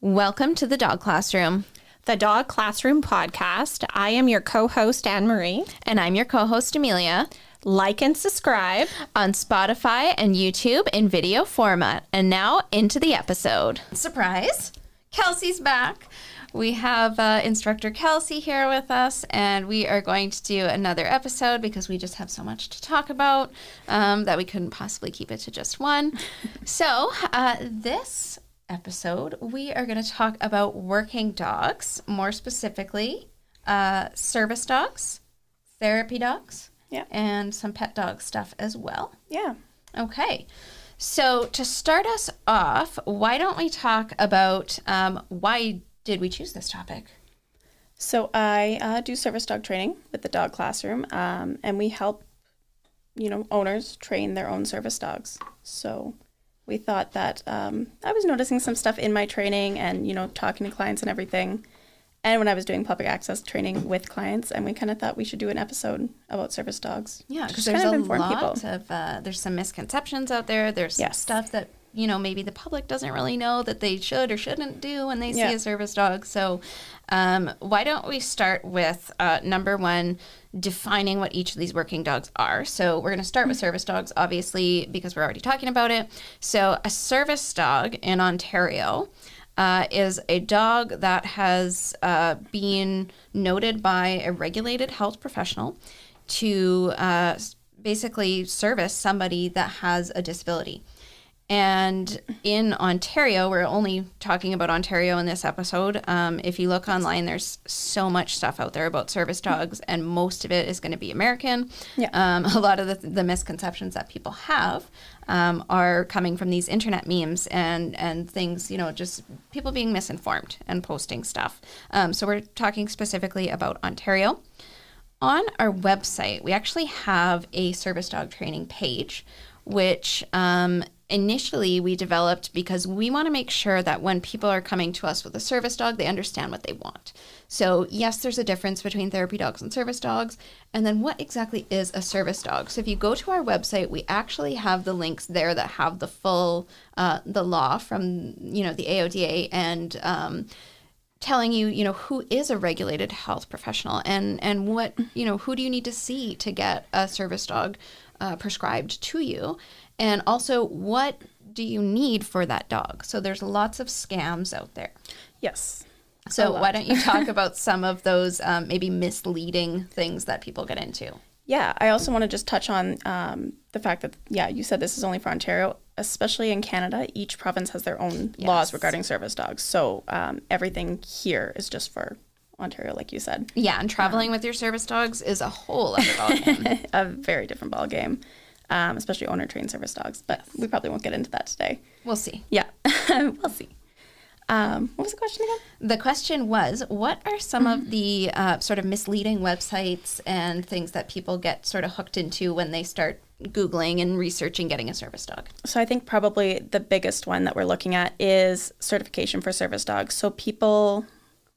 Welcome to the Dog Classroom. the Dog Classroom podcast. I am your co host, Anne Marie. And I'm your co host, Amelia, Like and subscribe. on Spotify and YouTube in video format. And now into the episode. Surprise! Kelsey's back. We have uh, instructor Kelsey here with us, and we are going to do another episode because we just have so much to talk about um, that we couldn't possibly keep it to just one. so, uh, this episode, we are going to talk about working dogs, more specifically, uh, service dogs, therapy dogs, Yeah. and some pet dog stuff as well. Yeah. Okay. So to start us off, why don't we talk about um, why did we choose this topic? So I uh, do service dog training with the Dog Classroom, um, and we help, you know, owners train their own service dogs. So we thought that um, I was noticing some stuff in my training, and you know, talking to clients and everything. And when I was doing public access training with clients, and we kind of thought we should do an episode about service dogs. Yeah, because there's kind a of inform lot of uh, there's some misconceptions out there. There's Yes. stuff that you know maybe the public doesn't really know that they should or shouldn't do when they see a service dog. So um, why don't we start with uh, number one, defining what each of these working dogs are. So we're going to start with service dogs, obviously, because we're already talking about it. So a service dog in Ontario. Uh, is a dog that has uh, been noted by a regulated health professional to uh, basically service somebody that has a disability. And in Ontario, we're only talking about Ontario in this episode. Um, if you look online, there's so much stuff out there about service dogs, and most of it is going to be American. Yeah. Um, a lot of the, the misconceptions that people have um, are coming from these internet memes and, and things, you know, just people being misinformed and posting stuff. Um, so we're talking specifically about Ontario. On our website, we actually have a service dog training page, which um, initially we developed because we want to make sure that when people are coming to us with a service dog, they understand what they want. So, yes, there's a difference between therapy dogs and service dogs. And then, what exactly is a service dog? So, if you go to our website, we actually have the links there that have the full uh, the law from you know the AODA and um, telling you, you know, who is a regulated health professional and and what, you know, who do you need to see to get a service dog uh, prescribed to you, and also what do you need for that dog. So there's lots of scams out there. Yes. So why don't you talk about some of those um, maybe misleading things that people get into? Yeah, I also want to just touch on um, the fact that, yeah, you said this is only for Ontario, especially in Canada. Each province has their own laws regarding service dogs. So um, everything here is just for Ontario, like you said. Yeah, and traveling with your service dogs is a whole other ballgame. A very different ball game, um, especially owner trained service dogs. But we probably won't get into that today. we'll see. Yeah, we'll see. Um, what was the question again? The question was, what are some of the uh, sort of misleading websites and things that people get sort of hooked into when they start Googling and researching getting a service dog? So I think probably the biggest one that we're looking at is certification for service dogs. So people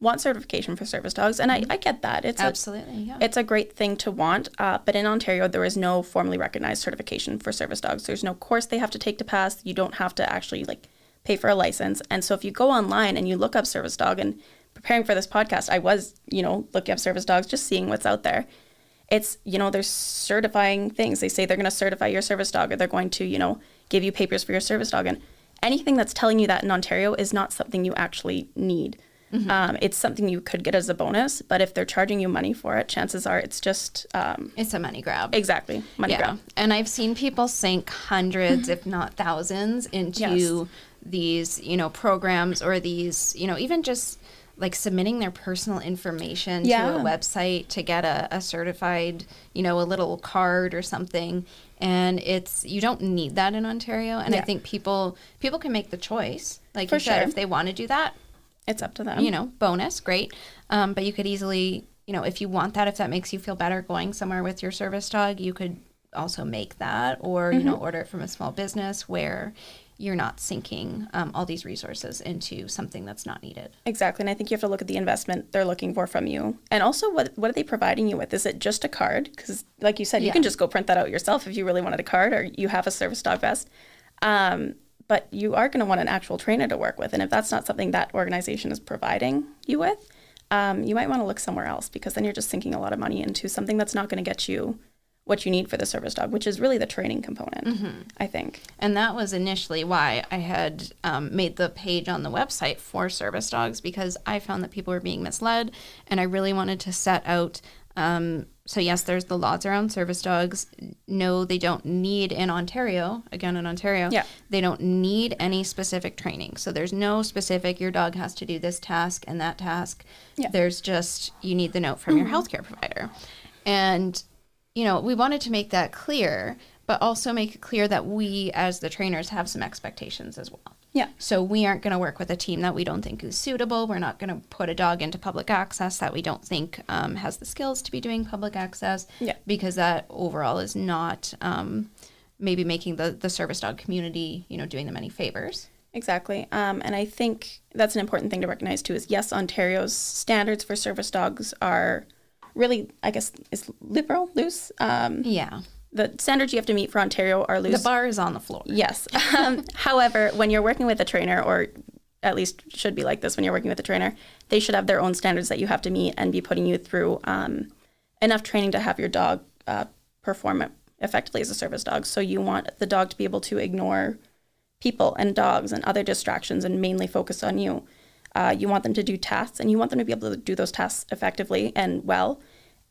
want certification for service dogs, and I, I get that. It's a, Absolutely, yeah. it's a great thing to want, uh, but in Ontario there is no formally recognized certification for service dogs. There's no course they have to take to pass. You don't have to actually like pay for a license. And so if you go online and you look up service dog, and preparing for this podcast, I was you know looking up service dogs, just seeing what's out there. It's you know they're certifying things. They say they're going to certify your service dog, or they're going to you know give you papers for your service dog, and anything that's telling you that in Ontario is not something you actually need. Um, it's something you could get as a bonus, but if they're charging you money for it, chances are it's just um, it's a money grab. exactly money yeah. grab. And I've seen people sink hundreds, if not thousands, into Yes. these, you know, programs or these, you know, even just like submitting their personal information to a website to get a, a certified, you know, a little card or something. And it's you don't need that in Ontario. And I think people people can make the choice. Like For you said, sure. if they want to do that, It's up to them. you know, bonus, great. Um, but you could easily, you know, if you want that, if that makes you feel better going somewhere with your service dog, you could also make that or, you know, order it from a small business where you're not sinking um, all these resources into something that's not needed. Exactly. And I think you have to look at the investment they're looking for from you. And also, what, what are they providing you with? Is it just a card? Because, like you said, you can just go print that out yourself if you really wanted a card or you have a service dog vest. Um, but you are going to want an actual trainer to work with. And if that's not something that organization is providing you with, um, you might want to look somewhere else because then you're just sinking a lot of money into something that's not going to get you what you need for the service dog, which is really the training component, Mm-hmm. I think. And that was initially why I had um, made the page on the website for service dogs because I found that people were being misled, and I really wanted to set out. Um, so yes, there's the laws around service dogs. No, they don't need in Ontario. Again, in Ontario, Yeah. they don't need any specific training. So there's no specific. Your dog has to do this task and that task. Yeah. There's just you need the note from your healthcare provider, and you know, we wanted to make that clear, but also make it clear that we, as the trainers, have some expectations as well. Yeah. So we aren't going to work with a team that we don't think is suitable. We're not going to put a dog into public access that we don't think um, has the skills to be doing public access. Yeah. Because that overall is not um, maybe making the, the service dog community, you know, doing them any favors. Exactly. Um, and I think that's an important thing to recognize too is yes, Ontario's standards for service dogs are really, I guess, is liberal, loose. Um, Yeah. The standards you have to meet for Ontario are loose. The bar is on the floor. Yes. Um, however, when you're working with a trainer, or at least should be like this when you're working with a trainer, they should have their own standards that you have to meet and be putting you through um, enough training to have your dog uh, perform effectively as a service dog. So you want the dog to be able to ignore people and dogs and other distractions and mainly focus on you. Uh, you want them to do tasks and you want them to be able to do those tasks effectively and well.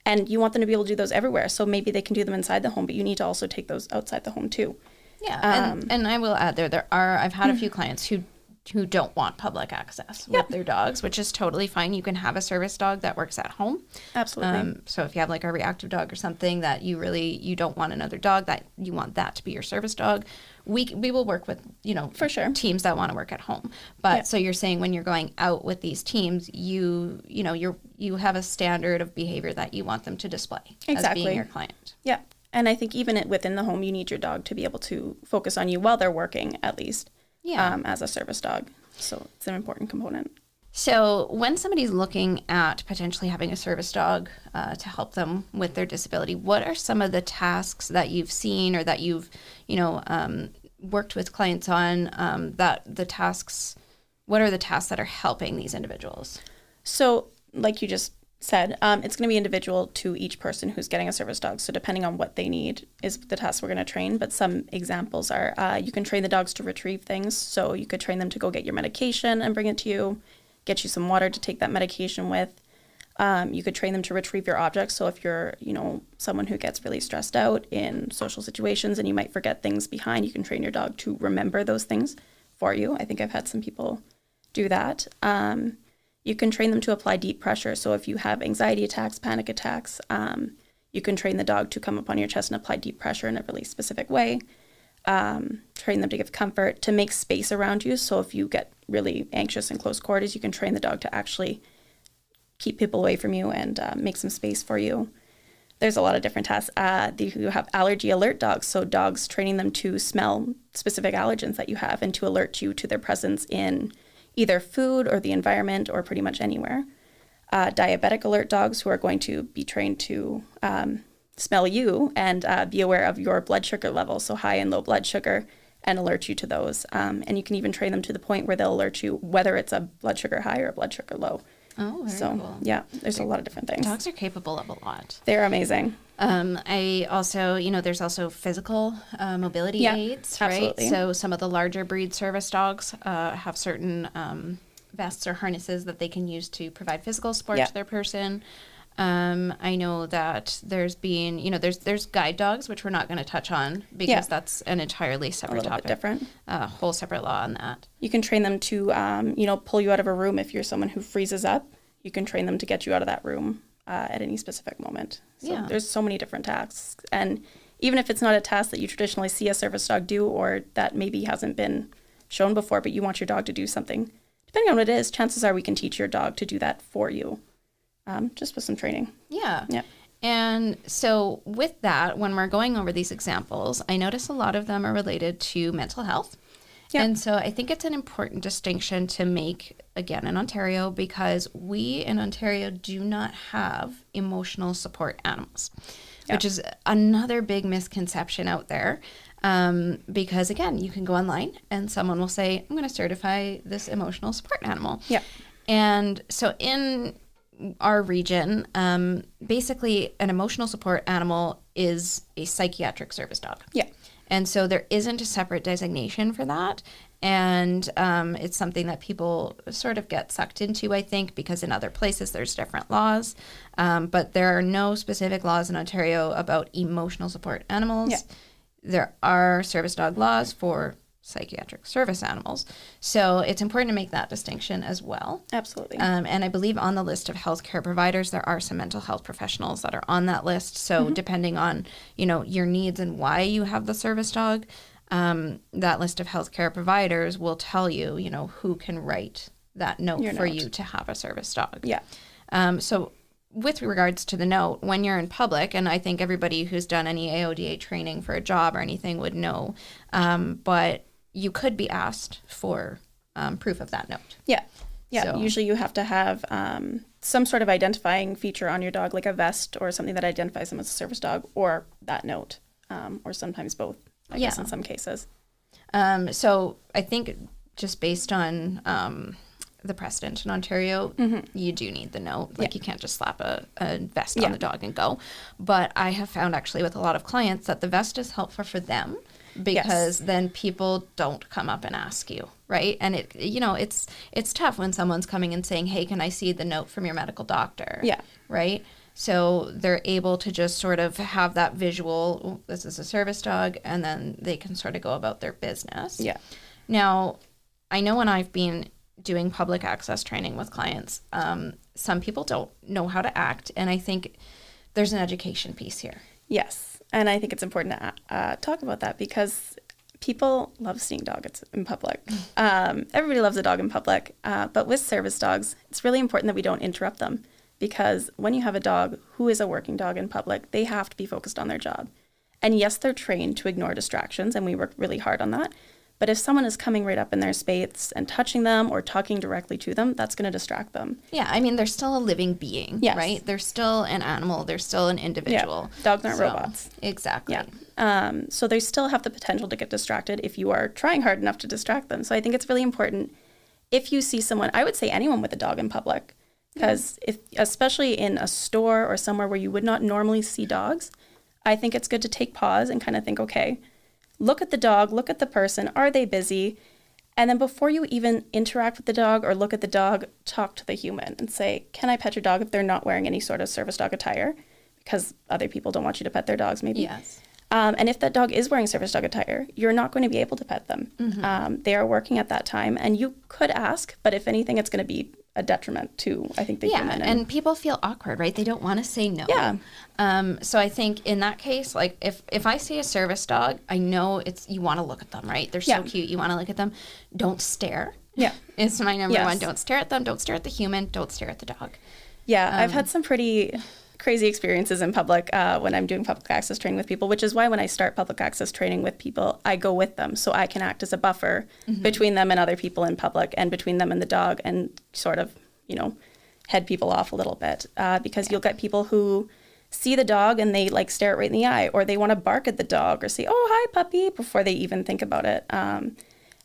And you want them to be able to do those everywhere. So maybe they can do them inside the home, but you need to also take those outside the home too. Yeah, Um, and, and I will add there there are I've had a few clients who who don't want public access with their dogs, which is totally fine. You can have a service dog that works at home. Absolutely. Um, so if you have like a reactive dog or something that you really you don't want another dog that you want that to be your service dog, we we will work with you know For sure. teams that want to work at home. But Yeah. so you're saying when you're going out with these teams, you you know you're you have a standard of behavior that you want them to display as Exactly. being your client. Yeah. And I think even within the home, you need your dog to be able to focus on you while they're working, at least, Yeah. um, as a service dog. So it's an important component. So, when somebody's looking at potentially having a service dog uh, to help them with their disability, what are some of the tasks that you've seen or that you've, you know, um, worked with clients on? Um, that the tasks, what are the tasks that are helping these individuals? So, like you just said, um, it's going to be individual to each person who's getting a service dog. So, depending on what they need, is the task we're going to train. But some examples are uh, you can train the dogs to retrieve things. So, you could train them to go get your medication and bring it to you, get you some water to take that medication with. Um, you could train them to retrieve your objects. So, if you're, you know, someone who gets really stressed out in social situations and you might forget things behind, you can train your dog to remember those things for you. I think I've had some people do that. Um, you can train them to apply deep pressure. So if you have anxiety attacks, panic attacks, um, you can train the dog to come up on your chest and apply deep pressure in a really specific way. Um, train them to give comfort, to make space around you. So if you get really anxious in close quarters, you can train the dog to actually keep people away from you and uh, make some space for you. There's a lot of different tasks. Uh, you have allergy alert dogs, so dogs training them to smell specific allergens that you have and to alert you to their presence in either food or the environment or pretty much anywhere. Uh, diabetic alert dogs who are going to be trained to um, smell you and uh, be aware of your blood sugar levels, so high and low blood sugar, and alert you to those. Um, and you can even train them to the point where they'll alert you whether it's a blood sugar high or a blood sugar low. Oh, very so cool. yeah, there's a lot of different things. Dogs are capable of a lot. They're amazing. Um, I also, you know, there's also physical uh, mobility Yeah, aids, absolutely. right? So some of the larger breed service dogs uh, have certain um, vests or harnesses that they can use to provide physical support Yeah. to their person. Um, I know that there's been, you know, there's there's guide dogs, which we're not going to touch on because Yeah. that's an entirely separate topic, different. a whole separate law on that. You can train them to, um, you know, pull you out of a room if you're someone who freezes up. You can train them to get you out of that room uh, at any specific moment. So Yeah. there's so many different tasks, and even if it's not a task that you traditionally see a service dog do, or that maybe hasn't been shown before, but you want your dog to do something, depending on what it is, chances are we can teach your dog to do that for you, um, just with some training. Yeah. Yeah. And so, with that, when we're going over these examples, I notice a lot of them are related to mental health. And so, I think it's an important distinction to make again in Ontario because we in Ontario do not have emotional support animals, which is another big misconception out there. Um, because again, you can go online and someone will say, I'm going to certify this emotional support animal. Yeah. And so in our region, um, basically, an emotional support animal is a psychiatric service dog. Yeah. And so there isn't a separate designation for that. And um, it's something that people sort of get sucked into, I think, because in other places there's different laws. Um, but there are no specific laws in Ontario about emotional support animals. Yeah. There are service dog laws for psychiatric service animals. So it's important to make that distinction as well. Absolutely. Um, and I believe on the list of healthcare providers, there are some mental health professionals that are on that list. So depending on you know your needs and why you have the service dog, um, that list of healthcare providers will tell you you know who can write that note Your for note. you to have a service dog. yeah. Um, so, with regards to the note, when you're in public, and I think everybody who's done any AODA training for a job or anything would know, um, but you could be asked for um, proof of that note. Yeah. Yeah. So- Usually you have to have um, some sort of identifying feature on your dog, like a vest or something that identifies them as a service dog, or that note, um, or sometimes both, I guess, in some cases. Um, so, I think just based on um, the precedent in Ontario, you do need the note. Like, you can't just slap a, a vest Yeah. on the dog and go. But I have found actually with a lot of clients that the vest is helpful for them because then people don't come up and ask you right and it you know it's it's tough when someone's coming and saying hey can i see the note from your medical doctor Yeah. right so they're able to just sort of have that visual "Oh, this is a service dog and then they can sort of go about their business Yeah. now, I know when I've been doing public access training with clients, um, some people don't know how to act, and I think there's an education piece here. Yes. And I think it's important to uh, talk about that because people love seeing dogs in public. Um, everybody loves a dog in public. Uh, but with service dogs, it's really important that we don't interrupt them because when you have a dog who is a working dog in public, they have to be focused on their job. And yes, they're trained to ignore distractions, and we work really hard on that. But if someone is coming right up in their space and touching them or talking directly to them, that's going to distract them. Yeah, I mean, they're still a living being, Yes. right? They're still an animal. They're still an individual. Yeah. Dogs aren't So, robots. Exactly. Yeah. Um, so they still have the potential to get distracted if you are trying hard enough to distract them. So I think it's really important if you see someone, I would say anyone with a dog in public, because if especially in a store or somewhere where you would not normally see dogs, I think it's good to take pause and kind of think, okay, look at the dog, look at the person, are they busy? And then before you even interact with the dog or look at the dog, talk to the human and say, Can I pet your dog if they're not wearing any sort of service dog attire? Because other people don't want you to pet their dogs, maybe. Yes. Um, and if that dog is wearing service dog attire, you're not going to be able to pet them. Mm-hmm. Um, they are working at that time, and you could ask, but if anything, it's going to be a detriment to, I think, the Yeah, human. and people feel awkward, right? They don't want to say no. Yeah. Um, so I think in that case, like if if I see a service dog, I know it's you want to look at them, right? They're so Yeah. cute. You want to look at them. Don't stare. Yeah. It's my number Yes. one. Don't stare at them. Don't stare at the human. Don't stare at the dog. Yeah, I've Um, had some pretty crazy experiences in public uh, when I'm doing public access training with people, which is why when I start public access training with people, I go with them so I can act as a buffer Mm-hmm. between them and other people in public and between them and the dog and sort of, you know, head people off a little bit uh, because you'll get people who see the dog and they like stare it right in the eye or they want to bark at the dog or say, oh, hi, puppy, before they even think about it. Um,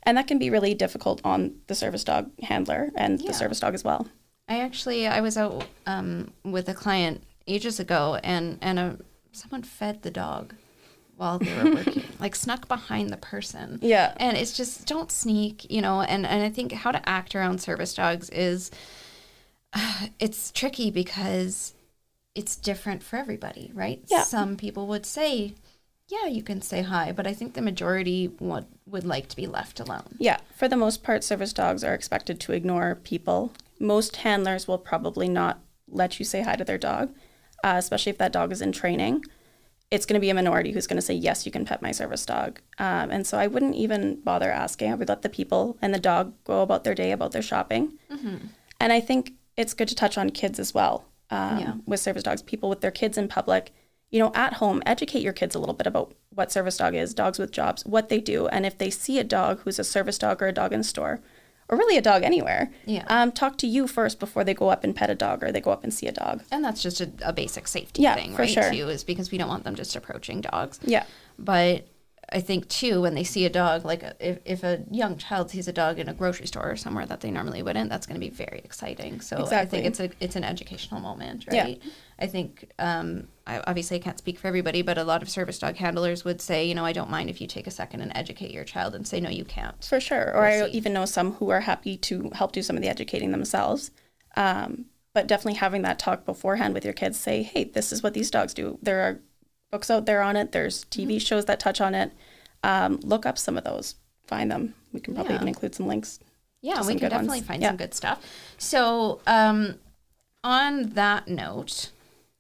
and that can be really difficult on the service dog handler and Yeah. the service dog as well. I actually I was out um, with a client ages ago, and and a, someone fed the dog while they were working, like snuck behind the person. Yeah. and it's just don't sneak, you know. And and I think how to act around service dogs is it's tricky because it's different for everybody, right? Yeah. Some people would say. Yeah, you can say hi, but I think the majority would would like to be left alone. Yeah, for the most part, service dogs are expected to ignore people. Most handlers will probably not let you say hi to their dog, uh, especially if that dog is in training. It's going to be a minority who's going to say, Yes, you can pet my service dog. Um, and so I wouldn't even bother asking. I would let the people and the dog go about their day, about their shopping. And I think it's good to touch on kids as well um, Yeah. with service dogs. People with their kids in public, you know, at home, educate your kids a little bit about what service dog is, dogs with jobs, what they do, and if they see a dog who's a service dog or a dog in store, or really a dog anywhere, Yeah. um, talk to you first before they go up and pet a dog or they go up and see a dog. And that's just a, a basic safety Yeah, thing, for right? sure. Too, is because we don't want them just approaching dogs. Yeah, But I think too when they see a dog, like if, if a young child sees a dog in a grocery store or somewhere that they normally wouldn't, that's going to be very exciting. So I think it's a it's an educational moment, Yeah. I think um, I obviously I can't speak for everybody, but a lot of service dog handlers would say, you know, I don't mind if you take a second and educate your child and say, no, you can't. For sure. Or I even know some who are happy to help do some of the educating themselves. Um, but definitely having that talk beforehand with your kids say, hey, this is what these dogs do. There are books out there on it, there's TV Mm-hmm. shows that touch on it. Um, look up some of those, find them. We can probably Yeah. even include some links. Yeah, we can good ones. definitely find Yeah. some good stuff. So, um, on that note,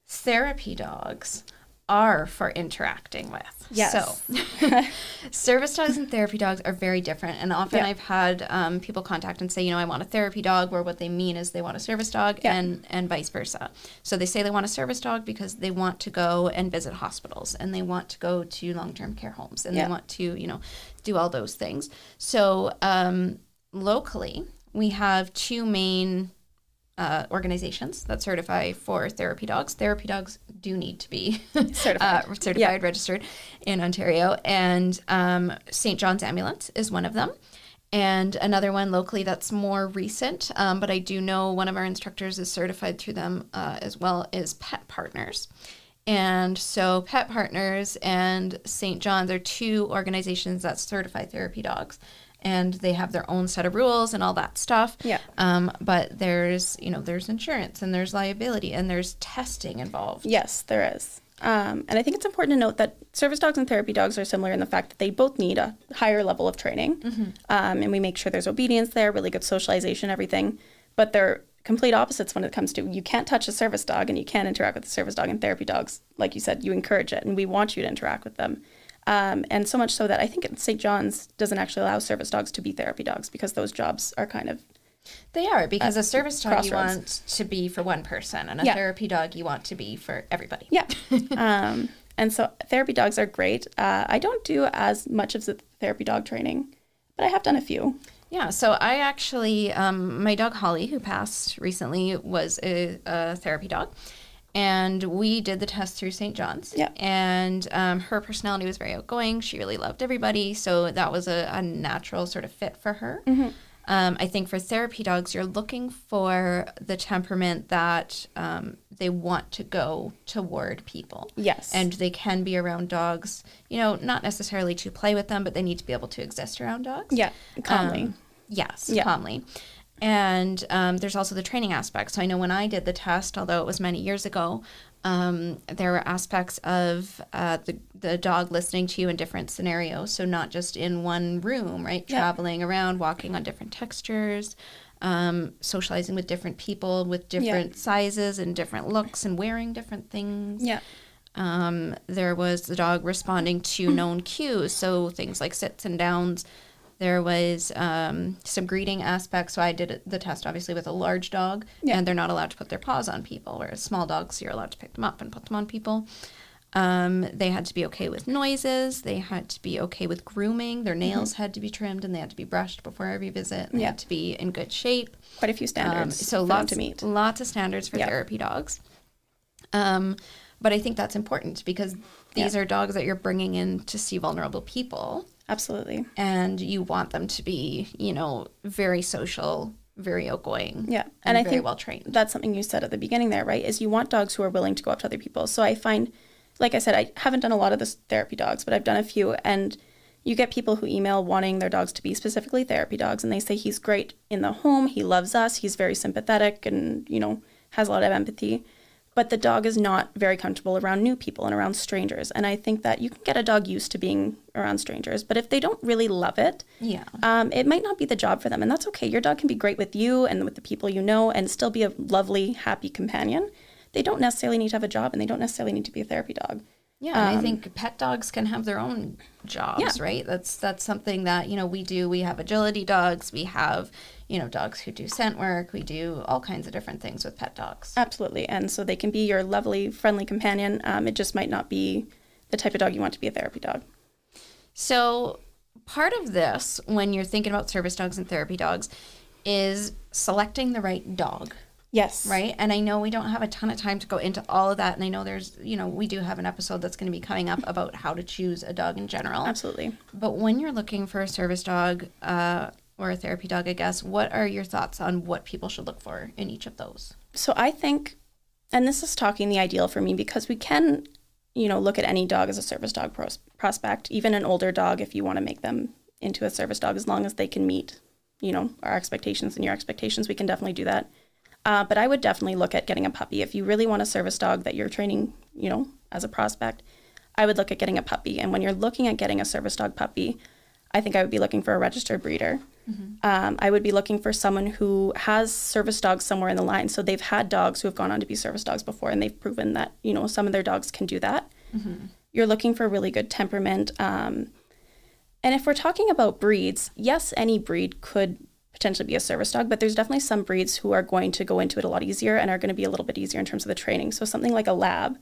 therapy dogs are for interacting with. Yes. So, service dogs and therapy dogs are very different. And often Yeah. I've had um, people contact and say, you know, I want a therapy dog, where what they mean is they want a service dog Yeah. and, and vice versa. So they say they want a service dog because they want to go and visit hospitals and they want to go to long term care homes and Yeah. they want to, you know, do all those things. So, um, locally, we have two main uh, organizations that certify for therapy dogs. Therapy dogs do need to be Certified. uh, certified, registered in Ontario, and um, St. John's Ambulance is one of them. And another one locally that's more recent, um, but I do know one of our instructors is certified through them uh, as well is Pet Partners. And so, Pet Partners and St. John's are two organizations that certify therapy dogs. And they have their own set of rules and all that stuff. Yeah. Um, but there's, you know, there's insurance and there's liability and there's testing involved. Yes, there is. Um, and I think it's important to note that service dogs and therapy dogs are similar in the fact that they both need a higher level of training. Hmm. Um, and we make sure there's obedience there, really good socialization, everything. But they're complete opposites when it comes to you can't touch a service dog and you can't interact with a service dog and therapy dogs. Like you said, you encourage it and we want you to interact with them. Um, and so much so that I think St. John's doesn't actually allow service dogs to be therapy dogs because those jobs are kind of They are because a service dog you crossroads. want to be for one person, and a Yeah. therapy dog you want to be for everybody. Yeah. um, and so therapy dogs are great. Uh, I don't do as much of the therapy dog training, but I have done a few. Yeah. So I actually, um, my dog Holly, who passed recently, was a, a therapy dog, and we did the test through St. John's. Yeah. And um, her personality was very outgoing. She really loved everybody, so that was a, a natural sort of fit for her. Um, I think for therapy dogs, you're looking for the temperament that um, they want to go toward people. Yes. And they can be around dogs, you know, not necessarily to play with them, but they need to be able to exist around dogs. Yeah, calmly. Um, yes, Yeah. calmly. And um, there's also the training aspect. So I know when I did the test, although it was many years ago, um, there were aspects of uh, the, the dog listening to you in different scenarios. So not just in one room, right? Yeah. Traveling around, walking on different textures, um, socializing with different people with different sizes and different looks and wearing different things. yeah. Um, there was the dog responding to known cues, so things like sits and downs. There was um, some greeting aspects. So I did the test obviously with a large dog, Yeah. and they're not allowed to put their paws on people, whereas small dogs you're allowed to pick them up and put them on people. Um, they had to be okay with noises. They had to be okay with grooming. Their nails had to be trimmed and they had to be brushed before every visit. They Yeah. had to be in good shape. Quite a few Um, standards so lots to meet. lots of standards for Yeah. therapy dogs. Um, but I think that's important because these are dogs that you're bringing in to see vulnerable people, Absolutely. and you want them to be, you know, very social, very outgoing, Yeah. and, And I very think well trained. that's something you said at the beginning there, right? Is you want dogs who are willing to go up to other people. So I find, like I said, I haven't done a lot of this therapy dogs, but I've done a few. And you get people who email wanting their dogs to be specifically therapy dogs. And they say he's great in the home. He loves us. He's very sympathetic and, you know, has a lot of empathy. But the dog is not very comfortable around new people and around strangers. And I think that you can get a dog used to being around strangers. But if they don't really love it, Yeah. um, it might not be the job for them, and that's okay. Your dog can be great with you and with the people you know, and still be a lovely, happy companion. They don't necessarily need to have a job, and they don't necessarily need to be a therapy dog. Yeah, and I think pet dogs can have their own jobs, Um, Yeah. right? That's that's something that you know we do. We have agility dogs. We have you know dogs who do scent work. We do all kinds of different things with pet dogs. Absolutely, and so they can be your lovely, friendly companion. Um, it just might not be the type of dog you want to be a therapy dog. So, part of this, when you're thinking about service dogs and therapy dogs, is selecting the right dog Yes. right? And I know we don't have a ton of time to go into all of that. And I know there's, you know, we do have an episode that's going to be coming up about how to choose a dog in general. Absolutely. But when you're looking for a service dog uh, or a therapy dog, I guess, what are your thoughts on what people should look for in each of those? So I think, and this is talking the ideal for me because we can, you know, look at any dog as a service dog pros- prospect, even an older dog if you want to make them into a service dog, as long as they can meet, you know, our expectations and your expectations, we can definitely do that. Uh, but I would definitely look at getting a puppy if you really want a service dog that you're training, you know, as a prospect. I would look at getting a puppy, and when you're looking at getting a service dog puppy, I think I would be looking for a registered breeder. Um, I would be looking for someone who has service dogs somewhere in the line. So they've had dogs who have gone on to be service dogs before, and they've proven that you know some of their dogs can do that. You're looking for really good temperament. Um, and if we're talking about breeds, yes, any breed could potentially be a service dog, but there's definitely some breeds who are going to go into it a lot easier and are going to be a little bit easier in terms of the training. So something like a lab.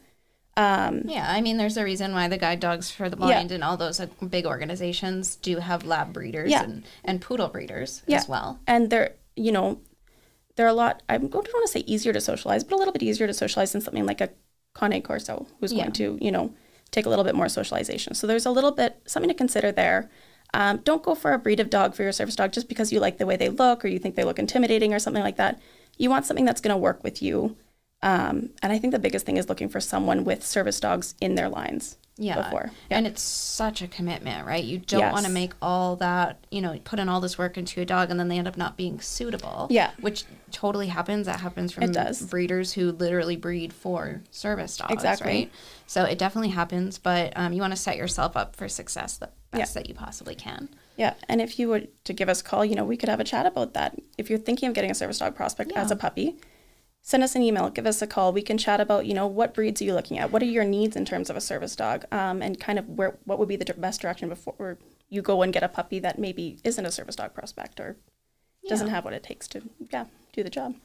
Um, Yeah, I mean, there's a reason why the guide dogs for the blind and all those big organizations do have lab breeders Yeah. and, and poodle breeders Yeah. as well. and they're you know they're a lot i don't want to say easier to socialize but a little bit easier to socialize than something like a Cane Corso who's Yeah. going to you know take a little bit more socialization so there's a little bit something to consider there um, don't go for a breed of dog for your service dog just because you like the way they look or you think they look intimidating or something like that you want something that's going to work with you um, and i think the biggest thing is looking for someone with service dogs in their lines Yeah. before And it's such a commitment, right? You don't want to make all that, you know, put in all this work into a dog and then they end up not being suitable. Yeah. Which totally happens. That happens from breeders who literally breed for service dogs. Exactly. Right. So it definitely happens, but um, you want to set yourself up for success best that you possibly can. Yeah, and if you were to give us a call, you know, we could have a chat about that. If you're thinking of getting a service dog prospect as a puppy, send us an email, give us a call. We can chat about, you know, what breeds are you looking at? What are your needs in terms of a service dog? Um, and kind of where what would be the best direction before you go and get a puppy that maybe isn't a service dog prospect or doesn't have what it takes to yeah do the job.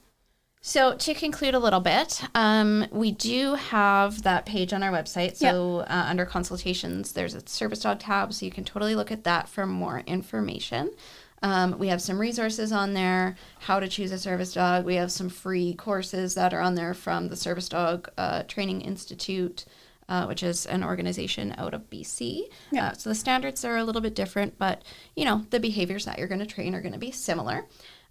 So to conclude a little bit, um, we do have that page on our website. So uh, under consultations, there's a service dog tab, so you can totally look at that for more information. Um, we have some resources on there, how to choose a service dog. We have some free courses that are on there from the Service Dog uh, Training Institute, uh, which is an organization out of BC. Yeah. Uh, so the standards are a little bit different, but you know the behaviors that you're going to train are going to be similar.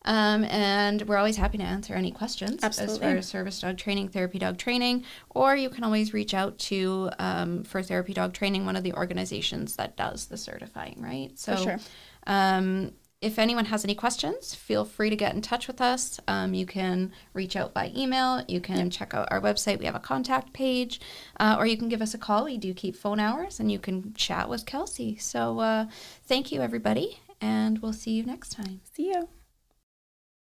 Um, and we're always happy to answer any questions as far as service dog training, therapy dog training, or you can always reach out to um, for therapy dog training, one of the organizations that does the certifying, right? So, sure. um, if anyone has any questions, feel free to get in touch with us. Um, you can reach out by email. You can check out our website. We have a contact page, uh, or you can give us a call. We do keep phone hours, and you can chat with Kelsey. So, uh, thank you, everybody, and we'll see you next time. See you.